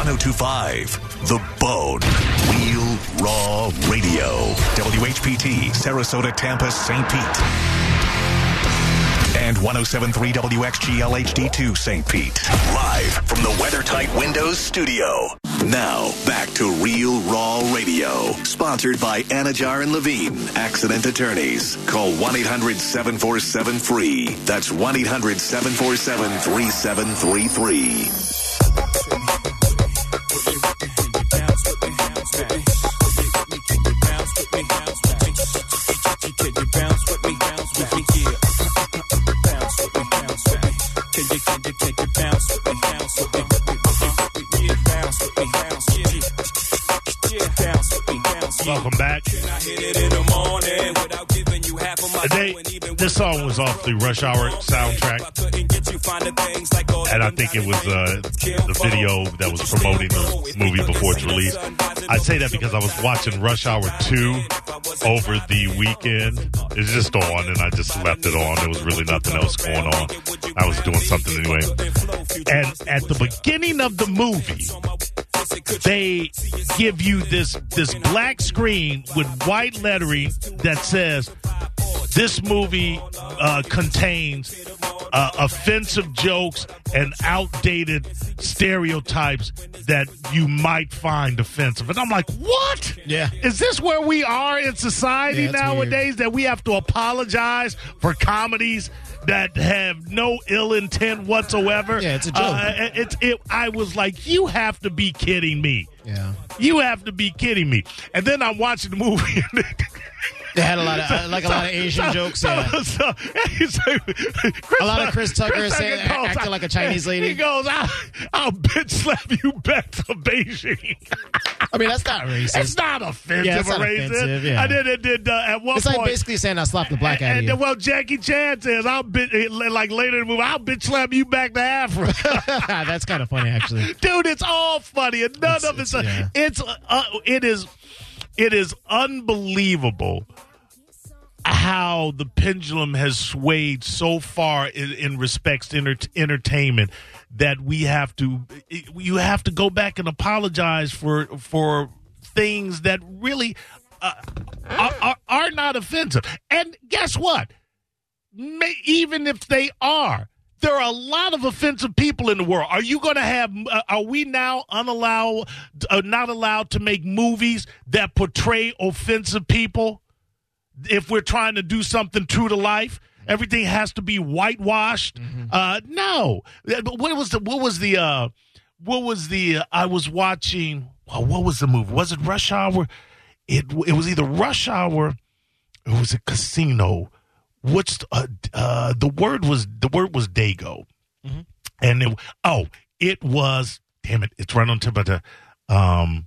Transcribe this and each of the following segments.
1025 The Bone. Real Raw Radio. WHPT, Sarasota, Tampa, St. Pete. And 1073 WXGL HD2 St. Pete. Live from the WeatherTight Windows studio. Now, back to Real Raw Radio. Sponsored by Anidjar and Levine, accident attorneys. Call 1 800 747 free. That's 1 800 747 3733. They, this song was off the Rush Hour soundtrack, and I think it was uh, the video that was promoting the movie before its release. I say that because I was watching Rush Hour 2 over the weekend. It's just on, and I just left it on. There was really nothing else going on. I was doing something anyway. And at the beginning of the movie, they give you this this black screen with white lettering that says this movie uh, contains uh, offensive jokes and outdated stereotypes that you might find offensive. And I'm like, what? Yeah. Is this where we are in society Yeah, nowadays that we have to apologize for comedies? That have no ill intent whatsoever. Yeah, it's a joke. Uh, it's it. I was like, you have to be kidding me. Yeah. You have to be kidding me. And then I'm watching the movie. They had a lot of uh, like a lot of Asian So- jokes. so- so- A lot of Chris Tucker is saying- goes, acting like a Chinese lady. He goes, I'll, I'll bitch slap you back to Beijing. I mean, that's not racist. It's not offensive Yeah, it's not racist. offensive, yeah. I did it did uh, at one It's point. like basically saying I slapped the black out of you. well, Jackie Chan says, "I'll bitch like later in the movie, I'll bitch slap you back to Africa." that's kind of funny, actually. dude it's all funny and none It's- of it's it's- yeah. it's uh, it is it is unbelievable how the pendulum has swayed so far in, in respects to enter- entertainment that we have to you have to go back and apologize for for things that really uh, are, are, are not offensive. And guess what? May, even if they are, there are a lot of offensive people in the world. Are you going to have? Uh, are we now unallowed, uh, not allowed to make movies that portray offensive people? If we're trying to do something true to life, everything has to be whitewashed. Uh, no, Uh, what was the? What was the? Uh, what was the? Uh, I was watching. Well, what was the movie? Was it Rush Hour? It it was either Rush Hour. Or it was a casino what's uh, uh, the word was the word was dago and it, oh it was damn it it's right on tip of the um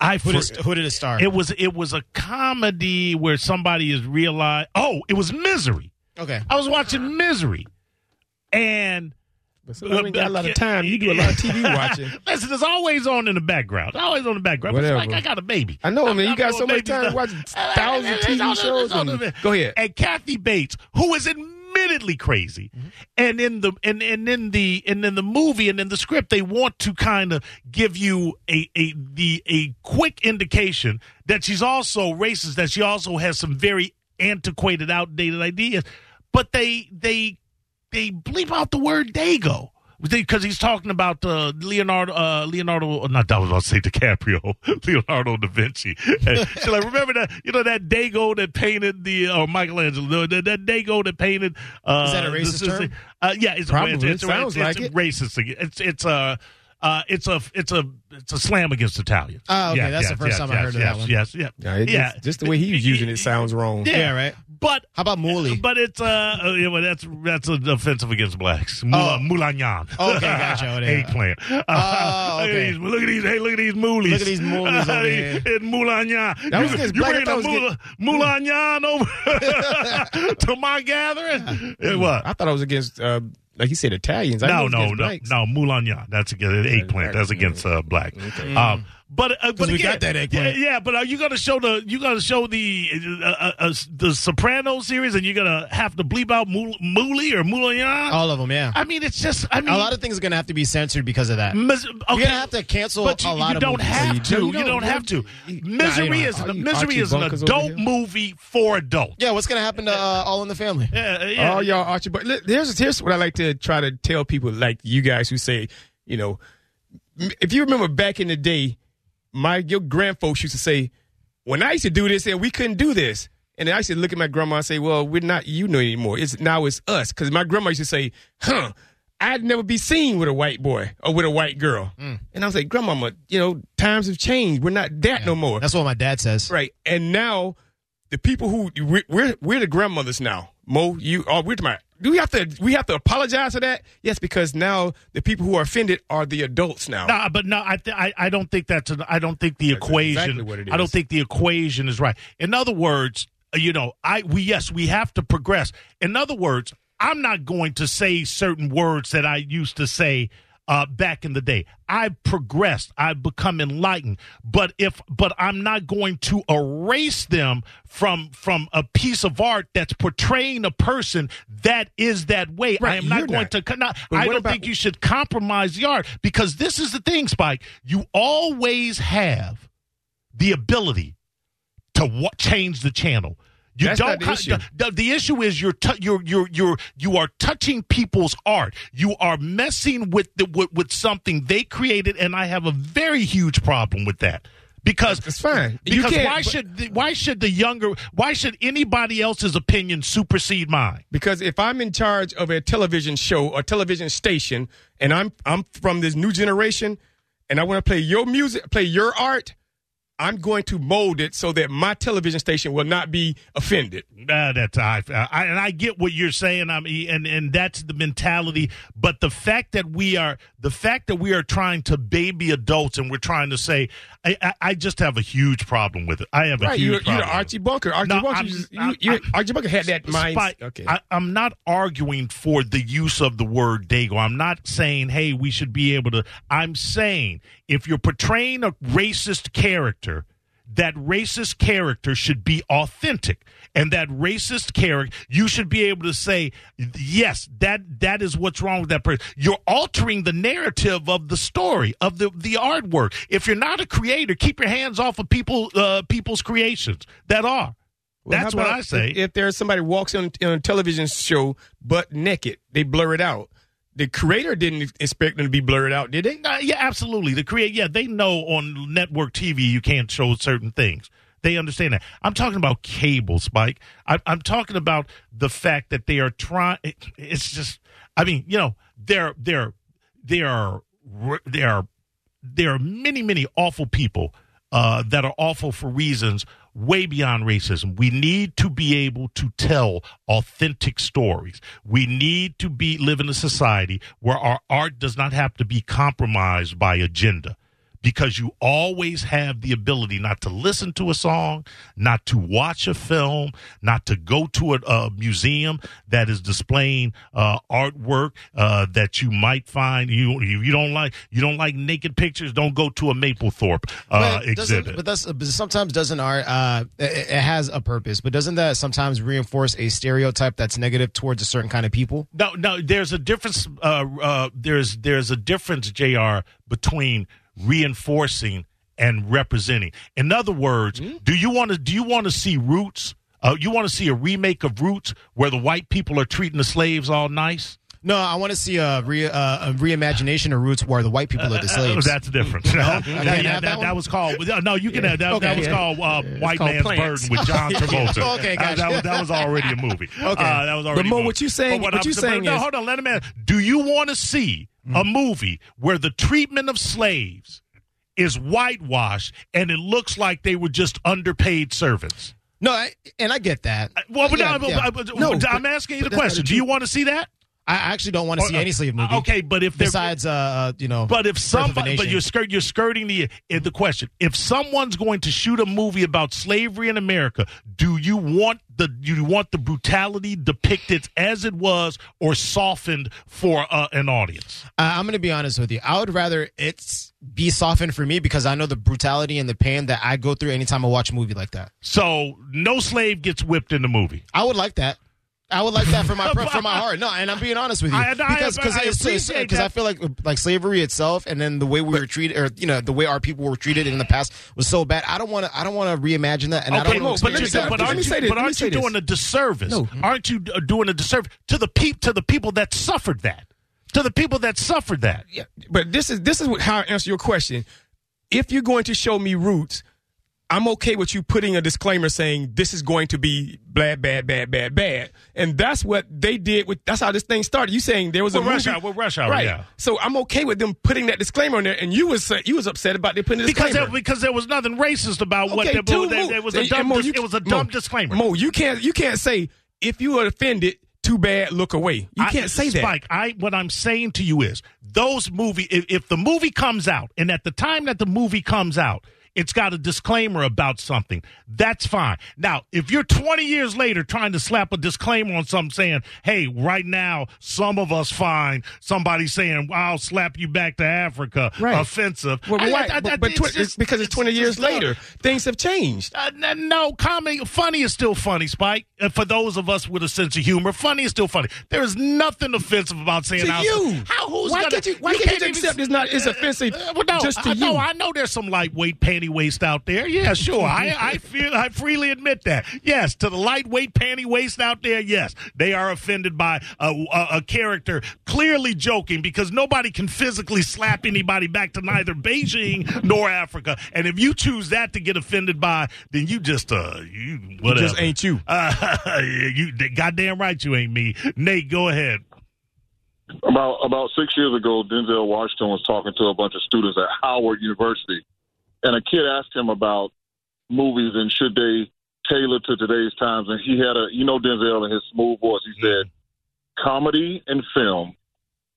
i Who for, did, who did it star? it was it was a comedy where somebody is realized oh it was misery okay. i was watching misery and But I ain't got a lot of time. You do a lot of TV watching. Listen, it's always on in the background. It's always on the background. It's Whatever. like I got a baby. I know, I'm- man. You I'm got so much time watching thousands TV shows. and- Go ahead. And Kathy Bates, who is admittedly crazy, Mm-hmm. and in the and, and in the and in the movie and in the script, they want to kind of give you a a the a quick indication that she's also racist. That she also has some very antiquated, outdated ideas. But they they they bleep out the word Dago because he's talking about uh, Leonardo, uh, Leonardo, not that was about to say DiCaprio, Leonardo da Vinci. She's like, remember that, you know, that Dago that painted the, uh, Michelangelo, that, that Dago that painted. Uh, Is that a racist this- term? Uh, yeah, it's Probably. It's, it's, Sounds it's, like it's it. racist. It's it's a. Uh, it's a it's a it's a slam against Italians. Oh, okay. Yeah, That's the first yes, time I yes, heard of yes, that one. Yes, yeah, Yeah, it yeah. just, just the way he was using it sounds wrong. Yeah, Yeah, right. But How about Mooley? but it's uh, uh yeah, well, that's that's uh, offensive against blacks. Mula, Oh. Mulanyan. Okay, gotcha. Oh, yeah. Eggplant. Oh, okay. these, look at these. Hey, look at these moolies. Look at these moolies over here. It's Mulanyan. That was you, against you black. bringing I a thought it Mulanyan over to my gathering? Eh, what? I thought I was against, uh, like you said, Italians. I No, no, no, no. Mulanyan. That's against eggplant. That's against uh, black. Okay. Um, but uh, but we again, got that yeah, eggplant. yeah. But are you going to show the you going to show the uh, uh, uh, the Sopranos series, and you're going to have to bleep out Mool- Mooley or Moulian? All of them, yeah. I mean, it's just. I mean, a lot of things are going to have to be censored because of that. Mis- You're going to have to cancel but you, a lot you of don't movies. have to. You don't, you don't- have to. Misery Nah, is don't- are you Misery is an adult movie for adults. Yeah, what's going to happen to uh, All in the Family? Yeah, yeah. All y'all Archie, but here's here's what I like to try to tell people, like you guys who say, you know, if you remember back in the day, my your grandfolks used to say, when I used to do this, and we couldn't do this, and I used to look at my grandma and say, well, we're not you know anymore. It's now it's us, because my grandma used to say, huh. I'd never be seen with a white boy or with a white girl. Mm. And I was like, Grandmama, you know, times have changed. We're not that no more. That's what my dad says. Right. And now the people who we're we're, we're the grandmothers now. Mo, you are we're my do we have to we have to apologize for that? Yes, because now the people who are offended are the adults now. No, but no, I, th- I I don't think that's an, I don't think the equation. exactly what it I don't think the equation is right. In other words, uh, you know, I we yes we have to progress. In other words, I'm not going to say certain words that I used to say uh, back in the day. I've progressed. I've become enlightened. But if but I'm not going to erase them from from a piece of art that's portraying a person that is that way. Right, I am not going not. to. Not, I don't about- think you should compromise the art because this is the thing, Spike. You always have the ability to wa- change the channel. You That's don't. the issue. The, the issue is you're you're you're you're you are touching people's art. You are messing with the with, with something they created, and I have a very huge problem with that. Because It's fine. Because why but- should the, why should the younger why should anybody else's opinion supersede mine? Because if I'm in charge of a television show or television station and I'm I'm from this new generation and I want to play your music, play your art, I'm going to mold it so that my television station will not be offended. Uh, that's I, I and I get what you're saying. I mean, and and that's the mentality. But the fact that we are the fact that we are trying to baby adults and we're trying to say, I, I, I just have a huge problem with it. I have a huge you're, you're problem. it. Archie Bunker. Archie No, Bunker, you, you, I'm- you- I'm- Archie Bunker had that mind. Okay, I'm not arguing for the use of the word Dago. I'm not saying, hey, we should be able to. I'm saying if you're portraying a racist character, that racist character should be authentic. And that racist character, you should be able to say, yes, that that is what's wrong with that person. You're altering the narrative of the story of the the artwork. If you're not a creator, keep your hands off of people uh, people's creations that are. Well, That's what I say. If, if there's somebody walks on, on a television show butt naked, they blur it out. The creator didn't expect them to be blurred out, did they? Uh, yeah, absolutely. The create, yeah, they know on network TV you can't show certain things. They understand that. I'm talking about cable, Spike. I, I'm talking about the fact that they are trying. It, it's just, I mean, you know, there, there, there are, there are, there are many, many awful people uh, that are awful for reasons way beyond racism. We need to be able to tell authentic stories. We need to be live in a society where our art does not have to be compromised by agenda. Because you always have the ability not to listen to a song, not to watch a film, not to go to a, a museum that is displaying uh, artwork uh, that you might find you, you you don't like you don't like naked pictures. Don't go to a Mapplethorpe uh, But exhibit. But that's but sometimes doesn't art uh it, it has a purpose, but doesn't that sometimes reinforce a stereotype that's negative towards a certain kind of people? No, no. There's a difference. Uh, uh, there's there's a difference, Jr. Between reinforcing and representing. In other words, do you want to do you want to see Roots? Uh, you want to see a remake of Roots where the white people are treating the slaves all nice? No, I want to see a, re, uh, a reimagination of Roots where the white people are the Uh, slaves. that's different. I can't Yeah, that, that that was called. No, you can have that. that was yeah. called uh, White called Man's Plants. Burden with John Travolta. Okay, Uh, gotcha. that, was, that was already a movie. okay, uh, that was already. Mo, a movie. what you saying- But what I'm- you saying no, hold on, let him. Ask. Do you want to see a Mm. movie where the treatment of slaves is whitewashed and it looks like they were just underpaid servants? no, I, and I get that. Well, but Yeah, no, yeah. but- but- No, I'm but- asking you the question. Do you want to see that? I actually don't want to see Uh, any slave movie. Okay, but if Besides, uh, uh, you know, But if somebody, but you're skirt, you're skirting the the question. If someone's going to shoot a movie about slavery in America, do you want the do you want the brutality depicted as it was or softened for uh, an audience? Uh, I'm going to be honest with you. I would rather it's be softened for me because I know the brutality and the pain that I go through anytime I watch a movie like that. So no slave gets whipped in the movie. I would like that. I would like that for my for my heart. No, and I'm being honest with you I- I- because because I it's- appreciate because I feel like like slavery itself and then the way we were treated or you know the way our people were treated in the past was so bad. I don't want to I don't want to reimagine that and I Okay, don't no, want but, to let me say- that. but aren't you, say this, but aren't say you this. doing a disservice? No. Aren't you uh, doing a disservice to the peep to the people that suffered that? To the people that suffered that. Yeah, but this is this is how I answer your question. If you're going to show me roots, I'm okay with you putting a disclaimer saying this is going to be bad, bad, bad, bad, bad, and that's what they did. With that's how this thing started. You saying there was a Rush movie, Hour- with Rush Hour, right? yeah. So I'm okay with them putting that disclaimer on there, and you was you was upset about they putting the Because disclaimer there, because there was nothing racist about what they, two they, Mo- there was a dumb Mo, you- it was a Mo, dumb disclaimer. Mo, you can't you can't say if you are offended, too bad, look away. You can't say that. Spike, I what I'm saying to you is those movie if, if the movie comes out and at the time that the movie comes out it's got a disclaimer about something. That's fine. Now, if you're 20 years later trying to slap a disclaimer on something saying, hey, right now, some of us find somebody saying, I'll slap you back to Africa, Right. offensive. Well, I- why? I- I- but but it's tw- just- because it's 20 years uh, later, things have changed. uh, no, comedy, funny is still funny, Spike. Uh, for those of us with a sense of humor, funny is still funny. There is nothing offensive about saying To how, you. How who's Why gonna, can't you- why can't you even- accept it's not- it's offensive Uh, well, no, just to I, No. I know there's some lightweight panty waist out there. Yeah, sure. I I feel I freely admit that. Yes, to the lightweight panty waist out there, yes, they are offended by a, a, a character clearly joking because nobody can physically slap anybody back to neither Beijing nor Africa. And if you choose that to get offended by, then you just uh you whatever. just ain't you. Uh, you goddamn right you ain't me. Nate, go ahead. About about six years ago, Denzel Washington was talking to a bunch of students at Howard University, and a kid asked him about movies and should they tailor to today's times. And he had a, you know, Denzel in his smooth voice, he mm-hmm. said, "Comedy and film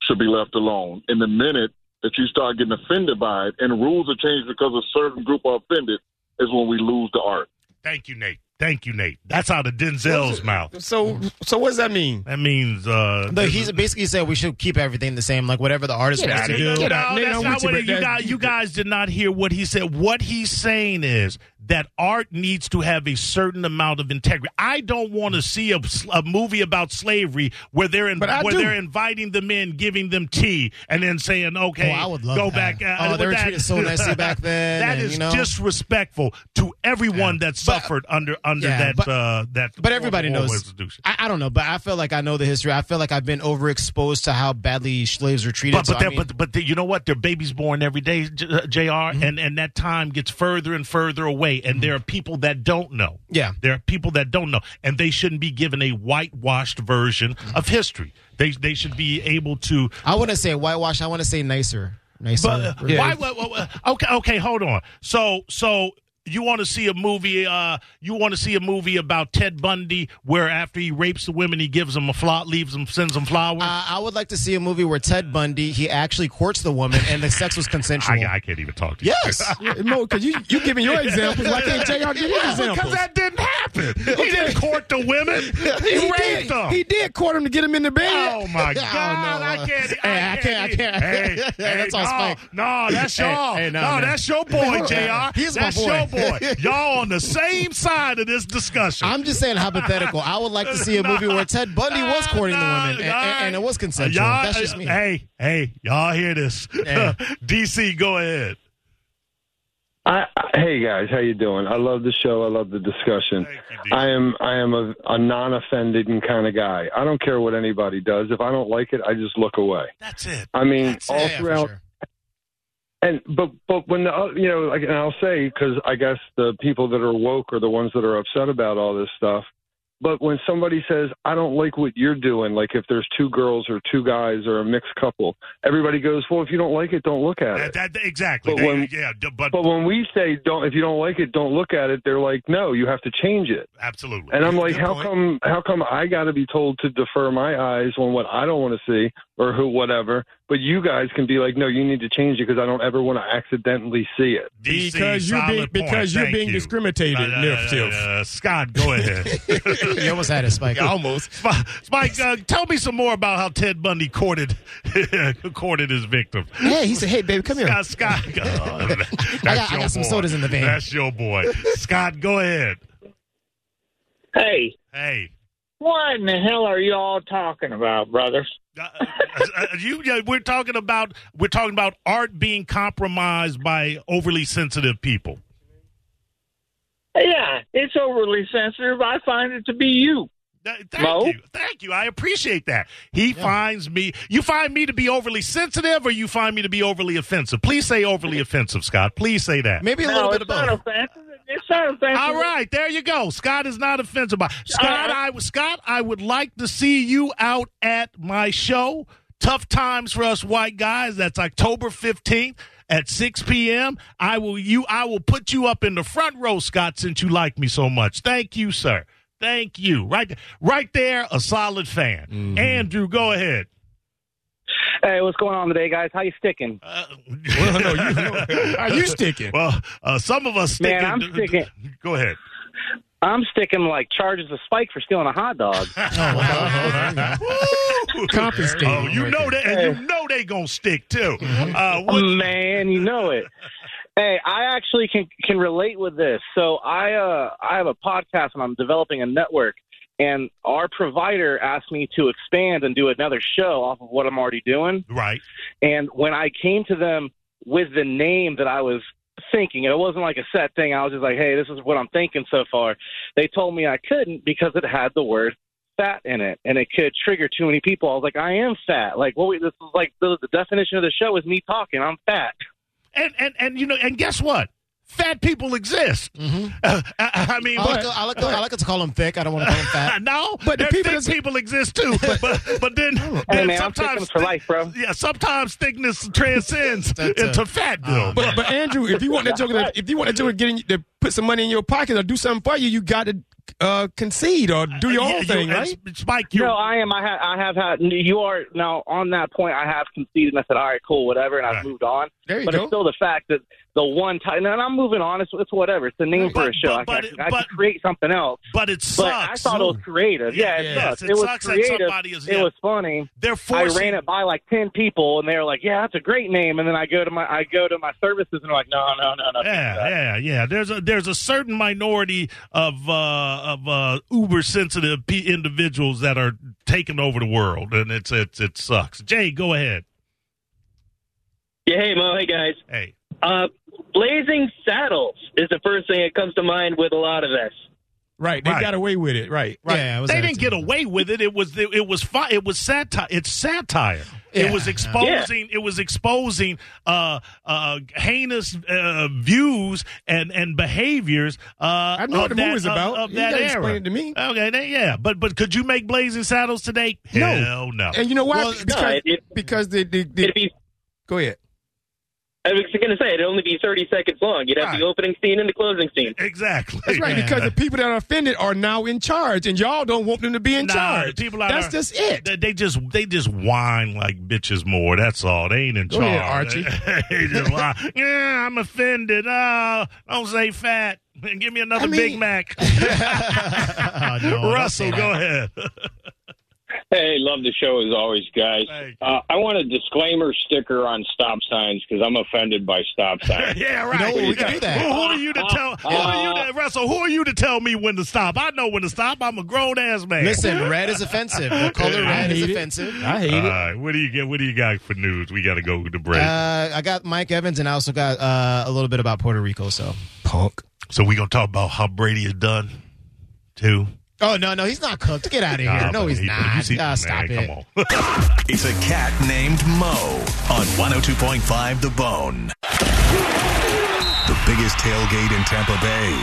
should be left alone. In the minute that you start getting offended by it, and rules are changed because a certain group are offended, is when we lose the art." Thank you, Nate. Thank you, Nate. That's out of Denzel's mouth. So so what does that mean? That means uh But he's basically said we should keep everything the same, like whatever the artist Get wants outta to here. do. Get no, out. Nate, that's I'm not with you, what but it- you that- guys. You guys did not hear what he said. What he's saying is that art needs to have a certain amount of integrity. I don't want to see a, a movie about slavery where they're in, But I where do. they're inviting them in, giving them tea, and then saying, "Okay, Oh, I would love go that. back." uh, Oh, they with were that- treated so nicely back then, That and, is you know. disrespectful to everyone that suffered under under yeah, that but- uh, that. But everybody knows. I, I don't know, but I feel like I know the history. I feel like I've been overexposed to how badly slaves were treated. But so but, I mean- but but the- you know what? There are babies born every day, uh, Jr. Mm-hmm. And and that time gets further and further away. And there are people that don't know. Yeah. there are people that don't know, and they shouldn't be given a whitewashed version Mm-hmm. of history. They they should be able to. I want to say whitewash. I want to say nicer, nicer. But uh, Yeah. why, why, why- why- Okay, okay, hold on. So so. You want to see a movie? Uh, you want to see a movie about Ted Bundy, where after he rapes the women, he gives them a flower, leaves them, sends them flowers. Uh, I would like to see a movie where Ted Bundy he actually courts the woman and the sex was consensual. I, I can't even talk to you. yes. Yeah, Mo, because you you giving your examples. Why can't Jr. give his Because that didn't happen. He didn't court the women. He, he raped did. them. He did court him to get him in the bed. Oh my God! no. I can't. Hey, I can't- I can't. Hey, Hey, hey, that's on no, Spike. No, that's Hey, y'all. hey, no, no, no. that's your boy, Jr. He's my that's boy. your boy. Y'all on the same side of this discussion. I'm just saying hypothetical. I would like to see a movie where Ted Bundy was courting the women and, and- and it was consensual. Y'all- That's just uh, me. Hey, hey, y'all hear this? Hey. DC, go ahead. I, I- hey guys, how you doing? I love the show. I love the discussion. Thank you, D. I am I am a, a non-offending kind of guy. I don't care what anybody does. If I don't like it, I just look away. That's it. I mean, That's all Yeah, yeah, throughout. sure. And but but when the uh, you know, like, and I'll say because I guess the people that are woke are the ones that are upset about all this stuff. But when somebody says, I don't like what you're doing, like if there's two girls or two guys or a mixed couple, everybody goes, Well, if you don't like it, don't look at it. That, that, exactly. But They- when- yeah, but, But when we say don't, if you don't like it, don't look at it. They're like, no, you have to change it. absolutely. And I'm like, how point. come? How come I got to be told to defer my eyes on what I don't want to see or who, whatever? But you guys can be like, no, you need to change it because I don't ever want to accidentally see it. DC, because you're being because you're being you. discriminated. Uh, Nif, Tiff. uh, Scott, go ahead. you almost had it, Spike. Almost. Spike, Spike, uh, tell me some more about how Ted Bundy courted courted his victim. Yeah, he said, "Hey, baby, come here." Scott, Scott, oh, that's I got- I your got some sodas in the van. That's your boy, Scott. Go ahead. Hey, Hey, what in the hell are you all talking about, brothers? uh, uh, uh, you, yeah, we're talking about we're talking about art being compromised by overly sensitive people. Yeah, it's overly sensitive. I find it to be you. Th- Thank Mo? you, thank you. I appreciate that. He finds me. You find me to be overly sensitive, or you find me to be overly offensive. Please say overly offensive, Scott. Please say that. Maybe a No, little bit it's of not both. Offensive. It's not offensive. All right, there you go. Scott is not offensive. By Scott, I Scott, I would like to see you out at my show. Tough times for us white guys. That's October fifteenth at six p.m. I will you. I will put you up in the front row, Scott, since you like me so much. Thank you, sir. Thank you. Right, right there, a solid fan. Mm-hmm. Andrew, go ahead. Hey, what's going on today, guys? How you sticking? Uh, Well, no, you, are you sticking? well, uh, some of us sticking. Man, I'm sticking. Go ahead. I'm sticking like charges of Spike for stealing a hot dog. Confiscated. Oh, you know that, and you know they gonna stick too. Uh, what, Man, you know it. Hey, I actually can can relate with this. So I uh I have a podcast and I'm developing a network and our provider asked me to expand and do another show off of what I'm already doing. right. And when I came to them with the name that I was thinking, it wasn't like a set thing. I was just like, hey, this is what I'm thinking so far. They told me I couldn't because it had the word fat in it and it could trigger too many people. I was like, I am fat. Like, what we, this is like the, the definition of the show is me talking. I'm fat. And and and you know, and guess what? Fat people exist. Uh, I, I mean, I like, but, to, I, like to, I like to call them thick. I don't want to call them fat. no, But the there- people thick people exist too. But but then, Hey, then man, I'm sometimes for life, bro. Yeah, sometimes thickness transcends That's, uh, into fat. oh, But, but Andrew, if you want that joker, to, if you want that joker to get in, to put some money in your pocket or do something for you, you got to uh, concede or do your Yeah, own you- thing, and right? Spike, you No, I am. I have. I have had. You are now on that point. I have conceded and I said, all right, cool, whatever, and I've Right. moved on. There you but go. it's still the fact that the one time, and I'm moving on. It's, it's whatever. It's the name for a show. but- I, but- can, I but- can create something else. but it But sucks. I thought it was creative. Yeah, it Yes, sucks. it It, was sucks that creative. somebody is- yeah. It was funny. They're forcing... I ran it by like ten people, and they were like, "Yeah, that's a great name." And then I go to my I go to my services, and they're like, "No, no, no, no." Yeah, yeah, yeah. There's a there's a certain minority of uh, of uh, uber sensitive p- individuals that are taking over the world, and it's it's it sucks. Jay, go ahead. Yeah, hey Mo, hey guys. Hey, Uh, blazing saddles is the first thing that comes to mind with a lot of this. Right. They Right. got away with it. Right. Right. Yeah, it they didn't get entertaining. away with it. It was it, it was fi- it was satire. It's satire. it was exposing. It was exposing uh, uh, heinous uh, views and and behaviors. Uh, I know what the that, movie's of- about. Of, You that gotta era. explain it to me. Okay, then, yeah, but but could you make Blazing Saddles today? No. Hell no. And you know why? Well, because no, it- because the, the, the It'd be, go ahead. I was going to say it'd only be thirty seconds long. You'd have Right. the opening scene and the closing scene. Exactly. That's right. Because the people that are offended are now in charge, and y'all don't want them to be in Nah, charge. the people that That's are- just it. They, they just they just whine like bitches more. That's all. They ain't in Go charge. ahead, they just whine. Yeah, I'm offended. Oh, don't say fat. Give me another I mean- Big Mac. Oh, no, Russell, go ahead. Hey, love the show as always, guys. Uh, I want a disclaimer sticker on stop signs because I'm offended by stop signs. yeah, right. know, we can do that. Who, who are you to tell? Who are you to, Russell? Who are you to tell me when to stop? I know when to stop. I'm a grown ass man. Listen, red is offensive. The color I red is it. offensive. I hate All it. what do you get? What do you got for news? We got to go to break. Uh, I got Mike Evans, and I also got uh, a little bit about Puerto Rico. So, Punk. so we gonna talk about how Brady is done, too. Oh no, no, he's not cooked. Get out of here. Nah, no, he's he- not. you see- Ah, stop man, it. Come on. It's a cat named Mo on 102.5 The Bone. The biggest tailgate in Tampa Bay.